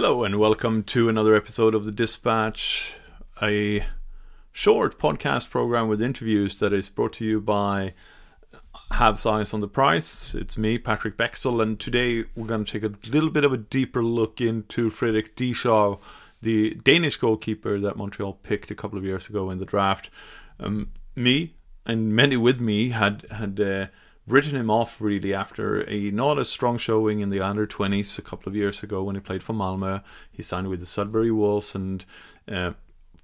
Hello and welcome to another episode of The Dispatch, a short podcast program with interviews that is brought to you by Habs Eyes on the Prize. It's me, Patrik Bexell, and today we're going to take a little bit of a deeper look into Frederik Dichow, the Danish goalkeeper that Montreal picked a couple of years ago in the draft. Um, me and many with me had had uh, written him off really after a not as strong showing in the under 20s a couple of years ago when he played for Malmö. He signed with the Sudbury Wolves and uh,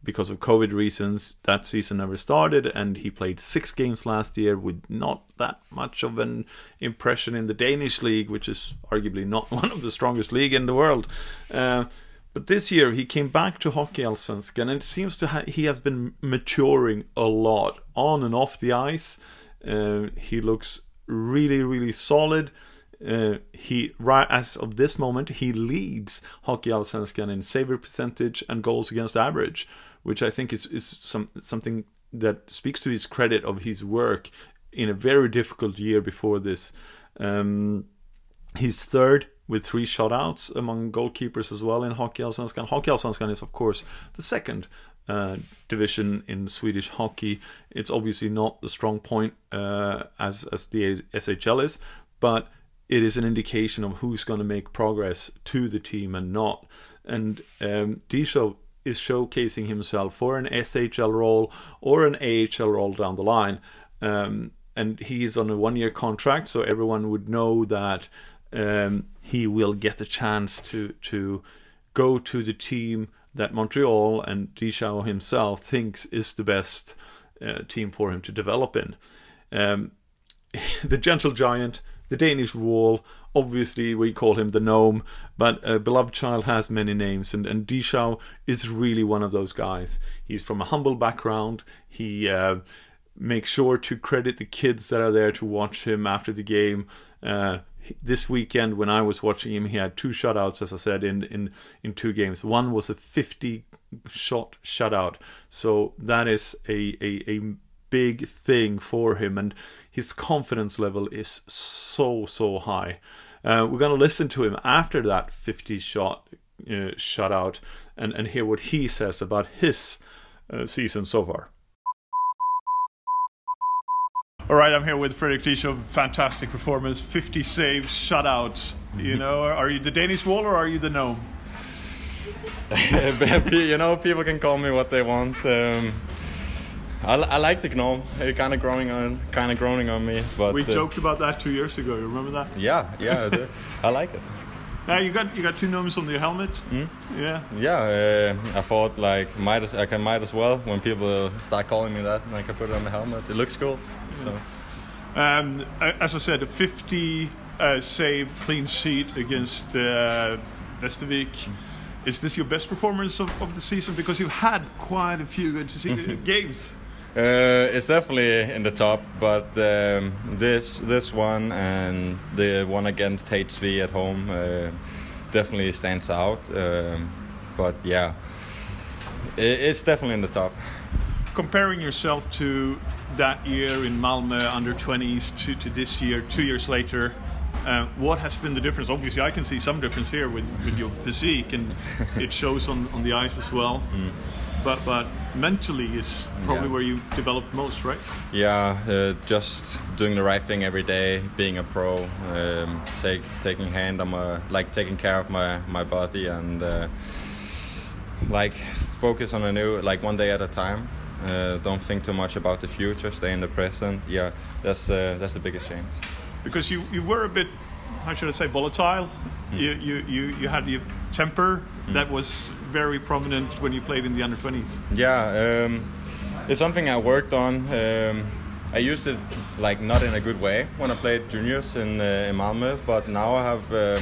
because of COVID reasons, that season never started, and he played six games last year with not that much of an impression in the Danish league, which is arguably not one of the strongest league in the world. Uh, but this year he came back to Hockey Allsvenskan, and it seems to ha- he has been maturing a lot on and off the ice. Uh, he looks really, really solid. Uh, he right as of this moment he leads Hockey Allsvenskan in saver percentage and goals against average, which I think is is some something that speaks to his credit of his work in a very difficult year before this. Um, he's third with three shutouts among goalkeepers as well in Hockey Allsvenskan. Hockey Allsvenskan is of course the second uh, division in Swedish hockey. It's obviously not the strong point uh, as as the SHL is, but it is an indication of who's going to make progress to the team and not. And um, Dichow is showcasing himself for an SHL role or an AHL role down the line. Um, and is on a one year contract, so everyone would know that um, he will get the chance to to go to the team that Montreal and Dichow himself thinks is the best uh, team for him to develop in. Um, the gentle giant, the Danish wall. Obviously, we call him the gnome, but a beloved child has many names, and and Dichow is really one of those guys. He's from a humble background. He uh, makes sure to credit the kids that are there to watch him after the game. Uh, this weekend, when I was watching him, he had two shutouts, as I said, in in in two games. One was a fifty shot shutout, so that is a a, a big thing for him, and his confidence level is so so high. Uh, we're to listen to him after that 50 shot uh, shutout and, and hear what he says about his uh, season so far. All right, I'm here with Frederik Dichow. Fantastic performance, 50 saves, shutout. You know, are you the Danish wall or are you the gnome? you know, people can call me what they want. Um, I, I like the gnome. It kind of growing on, kind of growing on me. But We uh, joked about that two years ago. You remember that? Yeah, yeah, I like it. Now you got you got two gnomes on your helmet. Yeah. Yeah, uh, I thought like might as, I can might as well when people start calling me that, and I can put it on the helmet. It looks cool. So Um, as I said, a 50 uh, save clean sheet against uh, Västervik. Is this your best performance of, of the season? Because you've had quite a few good games. Uh, it's definitely in the top. But um, this this one and the one against HV at home uh, definitely stands out. Um, but yeah, it, it's definitely in the top. Comparing yourself to that year in Malmö under 20s to, to this year, two years later, uh, what has been the difference? Obviously, I can see some difference here with, with your physique, and it shows on, on the ice as well. But but mentally is probably Yeah. where you developed most, right? Yeah, uh, just doing the right thing every day, being a pro, um, take, taking hand on my like taking care of my my body and uh, like focus on a new like one day at a time. Uh, don't think too much about the future. Stay in the present. Yeah, that's uh, that's the biggest change. because you, you were a bit how should I say volatile. You, you, you, you had your temper that was very prominent when you played in the under 20s. Yeah, um, it's something I worked on. Um, I used it like not in a good way when I played juniors in, uh, in Malmö, but now I have uh,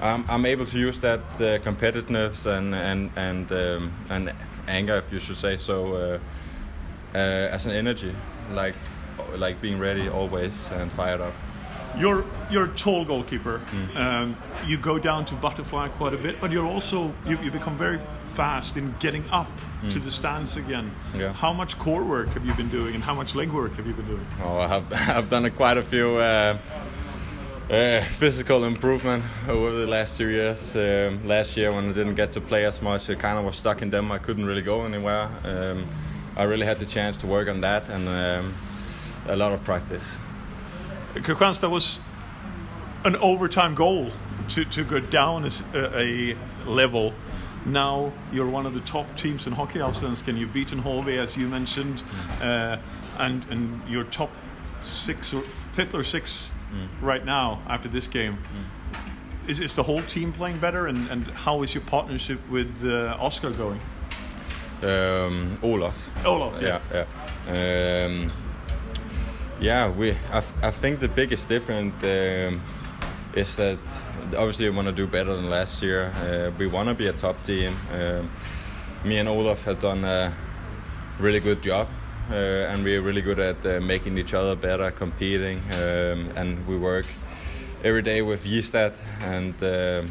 I'm, I'm able to use that uh, competitiveness and and and um, and anger, if you should say so, uh, uh, as an energy, like like being ready always and fired up. You're you're a tall goalkeeper. Um, you go down to butterfly quite a bit, but you're also you, you become very fast in getting up to the stance again. Yeah. How much core work have you been doing, and how much leg work have you been doing? Oh, I have I've done a, quite a few uh, uh, physical improvement over the last two years. Um, last year, when I didn't get to play as much, I kind of was stuck in them. I couldn't really go anywhere. Um, I really had the chance to work on that and um, a lot of practice. Kristianstad was an overtime goal to, to go down as a, a level. Now you're one of the top teams in Hockey Allsvenskan. You've beaten Holve, as you mentioned, uh, and and you're top six or fifth or sixth right now after this game. Is, is the whole team playing better, and, and how is your partnership with uh, Oscar going? Um, Olaf. Olaf, yeah, yeah. Um, yeah, we. I, think the biggest difference um, is that obviously we want to do better than last year. Uh, we want to be a top team. Um, me and Olaf have done a really good job, uh, and we're really good at uh, making each other better, competing, um, and we work every day with Ystad and. Um,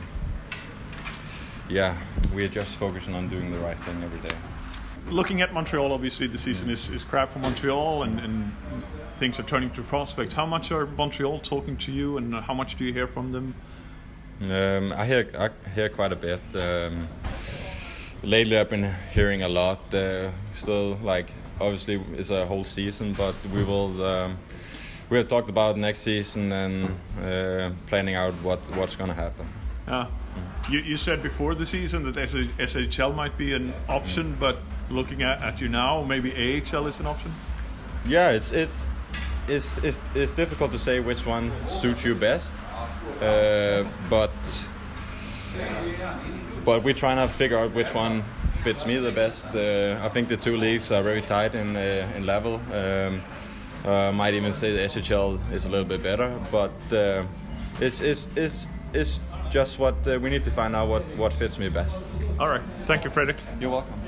yeah, we're just focusing on doing the right thing every day. Looking at Montreal, obviously the season is, is crap for Montreal, and, and things are turning to prospects. How much are Montreal talking to you, and how much do you hear from them? Um, I hear I hear quite a bit. Um, lately, I've been hearing a lot. Uh, still, like obviously, it's a whole season, but we will. Um, we have talked about next season and uh, planning out what what's going to happen. Yeah. You, you said before the season that SH, SHL might be an option, but looking at, at you now, maybe AHL is an option. Yeah, it's it's it's it's, it's difficult to say which one suits you best, uh, but but we're trying to figure out which one fits me the best. Uh, I think the two leagues are very tight in uh, in level. Um, uh, might even say the SHL is a little bit better, but uh, it's it's it's it's just what uh, we need to find out what what fits me best. All right. Thank you, Frederik. You're welcome.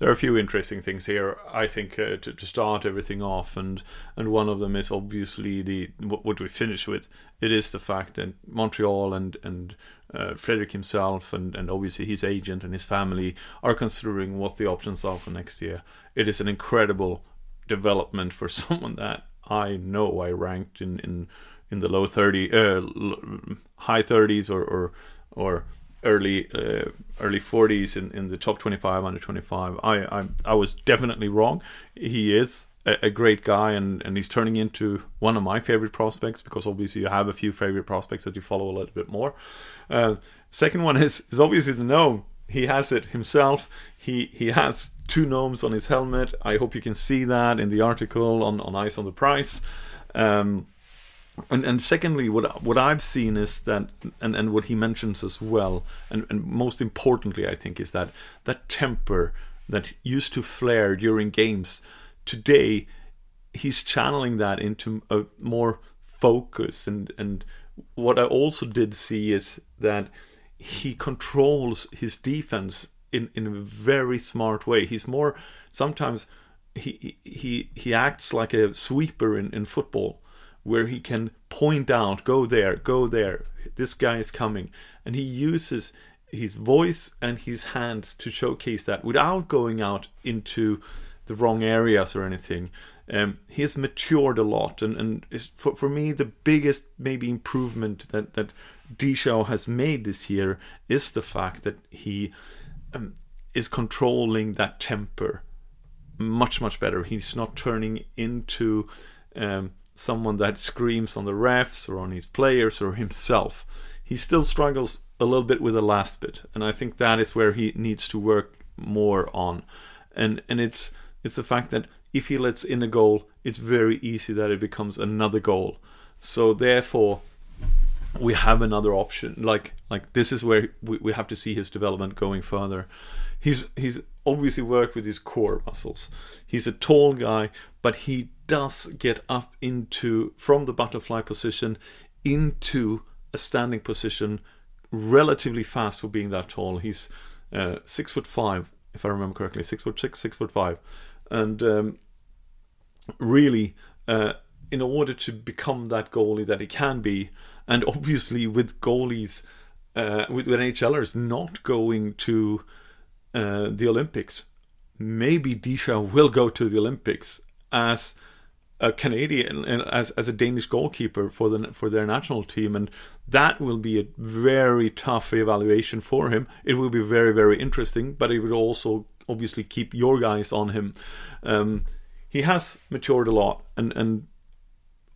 There are a few interesting things here, I think, uh, to, to start everything off, and and one of them is obviously the what, what we finish with. It is the fact that Montreal and and uh, Frederik himself and and obviously his agent and his family are considering what the options are for next year. It is an incredible development for someone that I know I ranked in in in the low thirty, uh, high thirties or or or early uh, early 40s in, in the top 25 under 25 I, I I was definitely wrong. He is a, a great guy and, and he's turning into one of my favorite prospects because obviously you have a few favorite prospects that you follow a little bit more. Uh, second one is is obviously the gnome. He has it himself. He he has two gnomes on his helmet. I hope you can see that in the article on, on Eyes on the Prize. Um, and and secondly, what what I've seen is that, and, and what he mentions as well, and, and most importantly, I think, is that that temper that used to flare during games, today, he's channeling that into a more focus. And and what I also did see is that he controls his defense in in a very smart way. He's more sometimes he he he acts like a sweeper in in football where he can point out, go there, go there, this guy is coming. And he uses his voice and his hands to showcase that without going out into the wrong areas or anything. Um, he has matured a lot, and, and for, for me, the biggest maybe improvement that, that Dichow has made this year is the fact that he um, is controlling that temper much, much better. He's not turning into. Um, someone that screams on the refs or on his players or himself. He still struggles a little bit with the last bit, and I think that is where he needs to work more on. And and it's it's the fact that if he lets in a goal, it's very easy that it becomes another goal. So therefore, we have another option. Like like this is where we, we have to see his development going further. he's he's obviously worked with his core muscles. He's a tall guy, but he does get up into from the butterfly position into a standing position relatively fast for being that tall. He's uh, six foot five, if I remember correctly, six foot six, six foot five, and um, really, uh, in order to become that goalie that he can be, and obviously with goalies, uh, with, with NHLers not going to uh, the Olympics, maybe Dichow will go to the Olympics as a Canadian as as a Danish goalkeeper for the for their national team, and that will be a very tough evaluation for him. It will be very very interesting, but it will also obviously keep your guys on him. Um, he has matured a lot, and and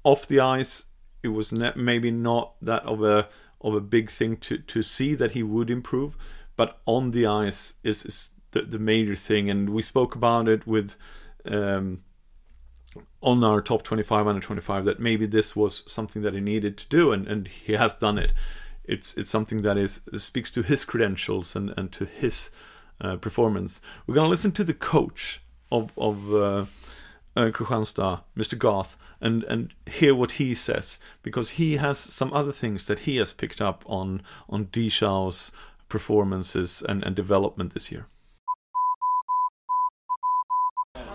off the ice, it was ne- maybe not that of a of a big thing to to see that he would improve, but on the ice is, is the, the major thing, and we spoke about it with. Um, on our top 25 under 25 that maybe this was something that he needed to do and, and he has done it it's it's something that is speaks to his credentials and, and to his uh, performance we're going to listen to the coach of of uh, uh, Mr. Gath, and and hear what he says because he has some other things that he has picked up on on Dichow's performances and, and development this year.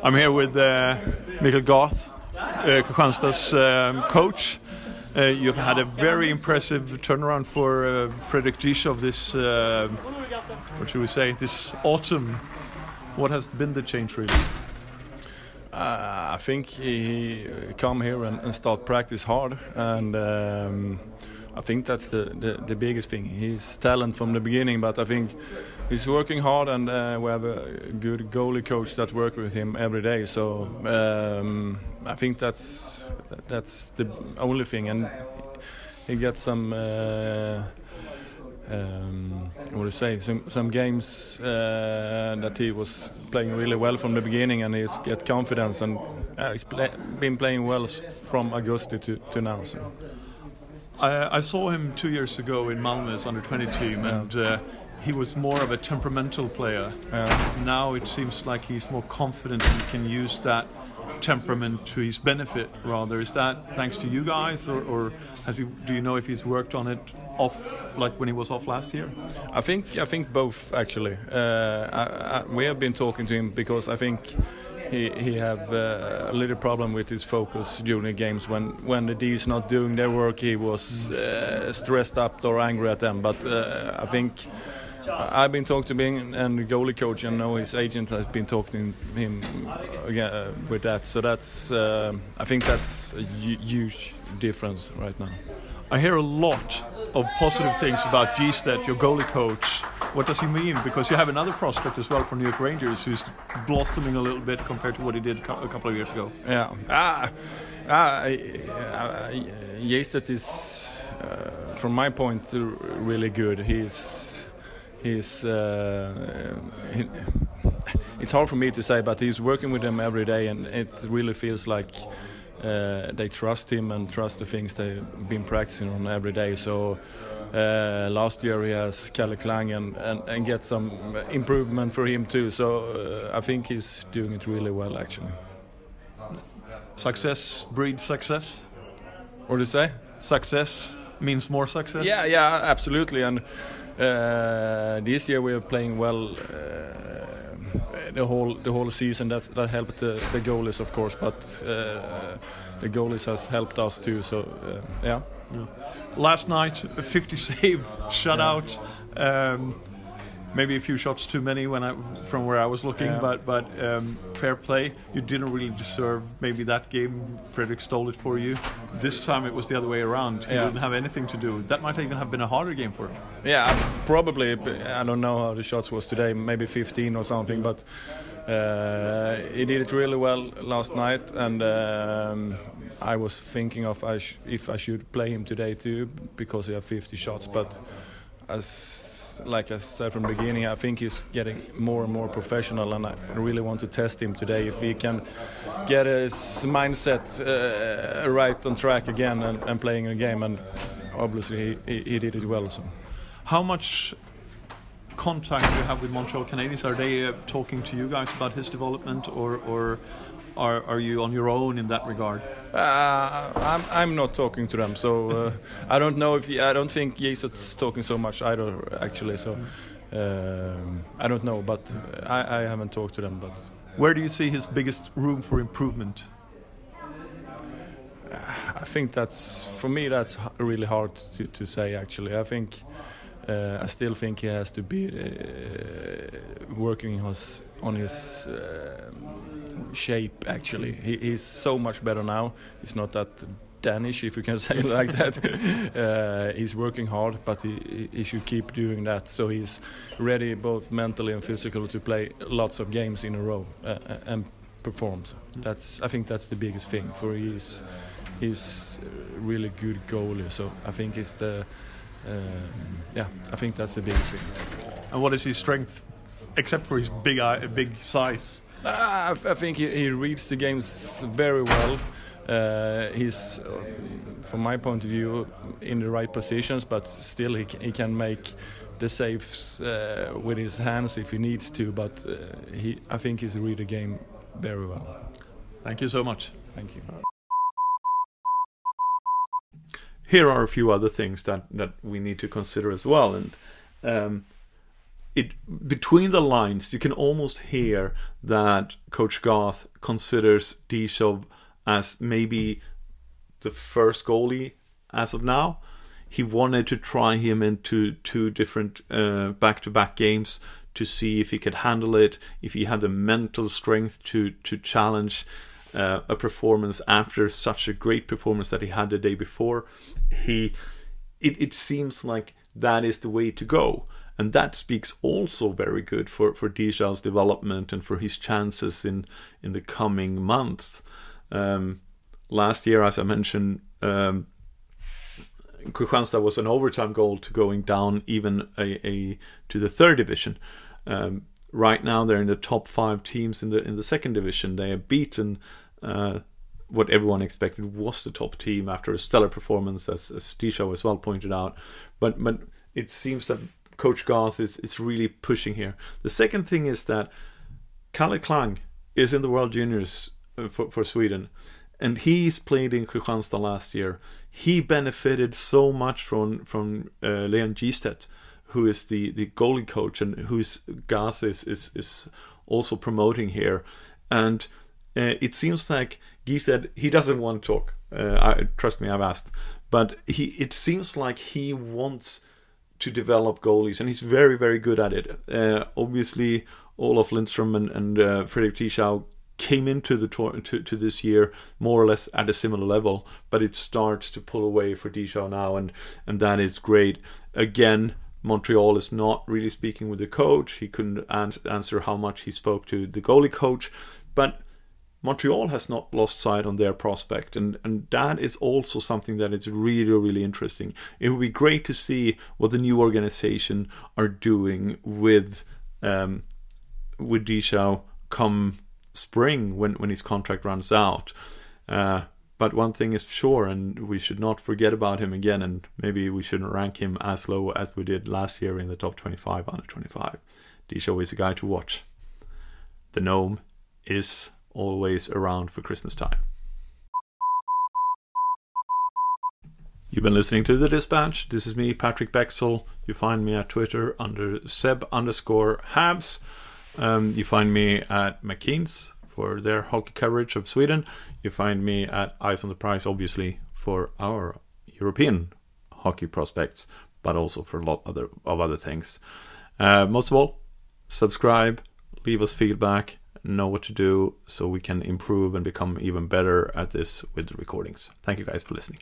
I'm here with uh, Mikael Gath, uh, Kristianstad's um, coach. Uh, you've had a very impressive turnaround for uh, Frederik Dichow this, uh, what should we say, this autumn. What has been the change really? Uh, I think he, he come here and, and, start practice hard, and um, I think that's the, the, the, biggest thing. He's talent from the beginning, but I think he's working hard, and uh, we have a good goalie coach that works with him every day. So um, I think that's that's the only thing, and he gets some. Uh, um, what do you say? Some, some games uh, that he was playing really well from the beginning, and he's get confidence, and uh, he's play, been playing well from August to, to now. So. I, I, saw him two years ago in Malmö's under 20 team, and uh, he was more of a temperamental player. Yeah. Now it seems like he's more confident and can use that temperament to his benefit rather. Is that thanks to you guys or, or, has he do you know if he's worked on it off like when he was off last year? I think i think both actually. Uh, I, I, we have been talking to him because i think he he have uh, a little problem with his focus during the games. When when the D is not doing their work he was uh, stressed up or angry at them. But uh, i think I've been talking to him and the goalie coach, and know his agent has been talking to him again uh, with that. So that's, uh, I think that's a huge difference right now. I hear a lot of positive things about Gistet, your goalie coach. What does he mean? Because you have another prospect as well for New York Rangers who's blossoming a little bit compared to what he did a couple of years ago. Yeah. Ah, ah, Gistet is, uh, from my point, really good. He's he's uh, he, it's hard for me to say, but he's working with them every day, and it really feels like uh, they trust him and trust the things they've been practicing on every day. So uh, last year he has Calle Clang and, and, and, get some improvement for him too. So uh, I think he's doing it really well actually. Success breeds success. What do you say? Success means more success. Yeah, yeah, absolutely, and. Uh, this year we are playing well uh, the whole the whole season. That that helped the, the goalies, of course, but uh, the goalies has helped us too. So yeah. yeah. Last night, a 50 save shutout. Yeah. Um, maybe a few shots too many when I from where I was looking, yeah. but but um, fair play. You didn't really deserve maybe that game. Frederik stole it for you. This time it was the other way around. He yeah. didn't have anything to do. That might even have been a harder game for him. Yeah, probably. I don't know how the shots was today. Maybe 15 or something, but. Uh, he did it really well last night, and um, I was thinking of I if I should play him today too because he had 50 shots. But as like I said from the beginning, I think he's getting more and more professional, and I really want to test him today if he can get his mindset uh, right on track again and, and, playing a game. And obviously, he, he, did it well. So, how much contact do you have with Montreal Canadiens? Are they uh, talking to you guys about his development, or or are are you on your own in that regard? Uh, I'm I'm not talking to them, so uh, I don't know if he, I don't think Jason's talking so much either actually. So um, I don't know, but I, I haven't talked to them. But Where do you see his biggest room for improvement? I think that's for me that's really hard to, to say actually. I think uh, I still think he has to be uh, working his, on his uh, shape actually. He, he's so much better now. He's not that Danish if you can say it like that. uh, he's working hard, but he, he should keep doing that. So he's ready both mentally and physically to play lots of games in a row uh, and perform. So that's I think that's the biggest thing for he's he's really good goalie. So I think it's the um, yeah I think that's the biggest thing. And what is his strength, except for his big eye, big size? I, f- I think he, he reads the games very well. Uh, he's, uh, from my point of view, in the right positions, but still he, he can make the saves uh, with his hands if he needs to. But uh, he, I think he's read the game very well. Thank you so much. Thank you. here are a few other things that, that we need to consider as well. And um, it between the lines, you can almost hear that Coach Gath considers Dichow as maybe the first goalie as of now. He wanted to try him into two different uh, back-to-back games to see if he could handle it, if he had the mental strength to to challenge uh, a performance after such a great performance that he had the day before. He, it, it seems like that is the way to go, and that speaks also very good for for Dichow's development and for his chances in in the coming months. Um, last year, as I mentioned. Um, was an overtime goal to going down even a, a to the third division. Um, right now, they're in the top five teams in the in the second division. They have beaten uh, what everyone expected was the top team after a stellar performance, as, as Dichow as well pointed out. But but it seems that Coach Gath is is really pushing here. The second thing is that Calle Clang is in the World Juniors uh, for, for Sweden, and he's played in Kristianstad last year. He benefited so much from from uh, Leon Gistet, who is the, the goalie coach and who's Gath is, is is also promoting here, and uh, it seems like Gistet he doesn't want to talk. Uh, I, trust me, I've asked, but he it seems like he wants to develop goalies, and he's very, very good at it. Uh, obviously, Olof Lindbom and, and uh, Frederik Dichow came into the tour, to, to this year more or less at a similar level, but it starts to pull away for Dichow now, and and that is great. Again, Montreal is not really speaking with the coach. He couldn't ans- answer how much he spoke to the goalie coach, but Montreal has not lost sight on their prospect, and, and that is also something that is really, really interesting. It would be great to see what the new organization are doing with um, with Dichow come spring when, when his contract runs out. Uh, but one thing is sure, and we should not forget about him again, and maybe we shouldn't rank him as low as we did last year in the top 25 under 25. Dichow is a guy to watch. The gnome is always around for Christmas time. You've been listening to The Dispatch. This is me, Patrik Bexell. You find me at Twitter under Seb underscore Habs. Um, you find me at McKean's for their hockey coverage of Sweden. You find me at Eyes on the Prize, obviously, for our European hockey prospects, but also for a lot other, of other things. Uh, most of all, subscribe, leave us feedback, know what to do so we can improve and become even better at this with the recordings. Thank you guys for listening.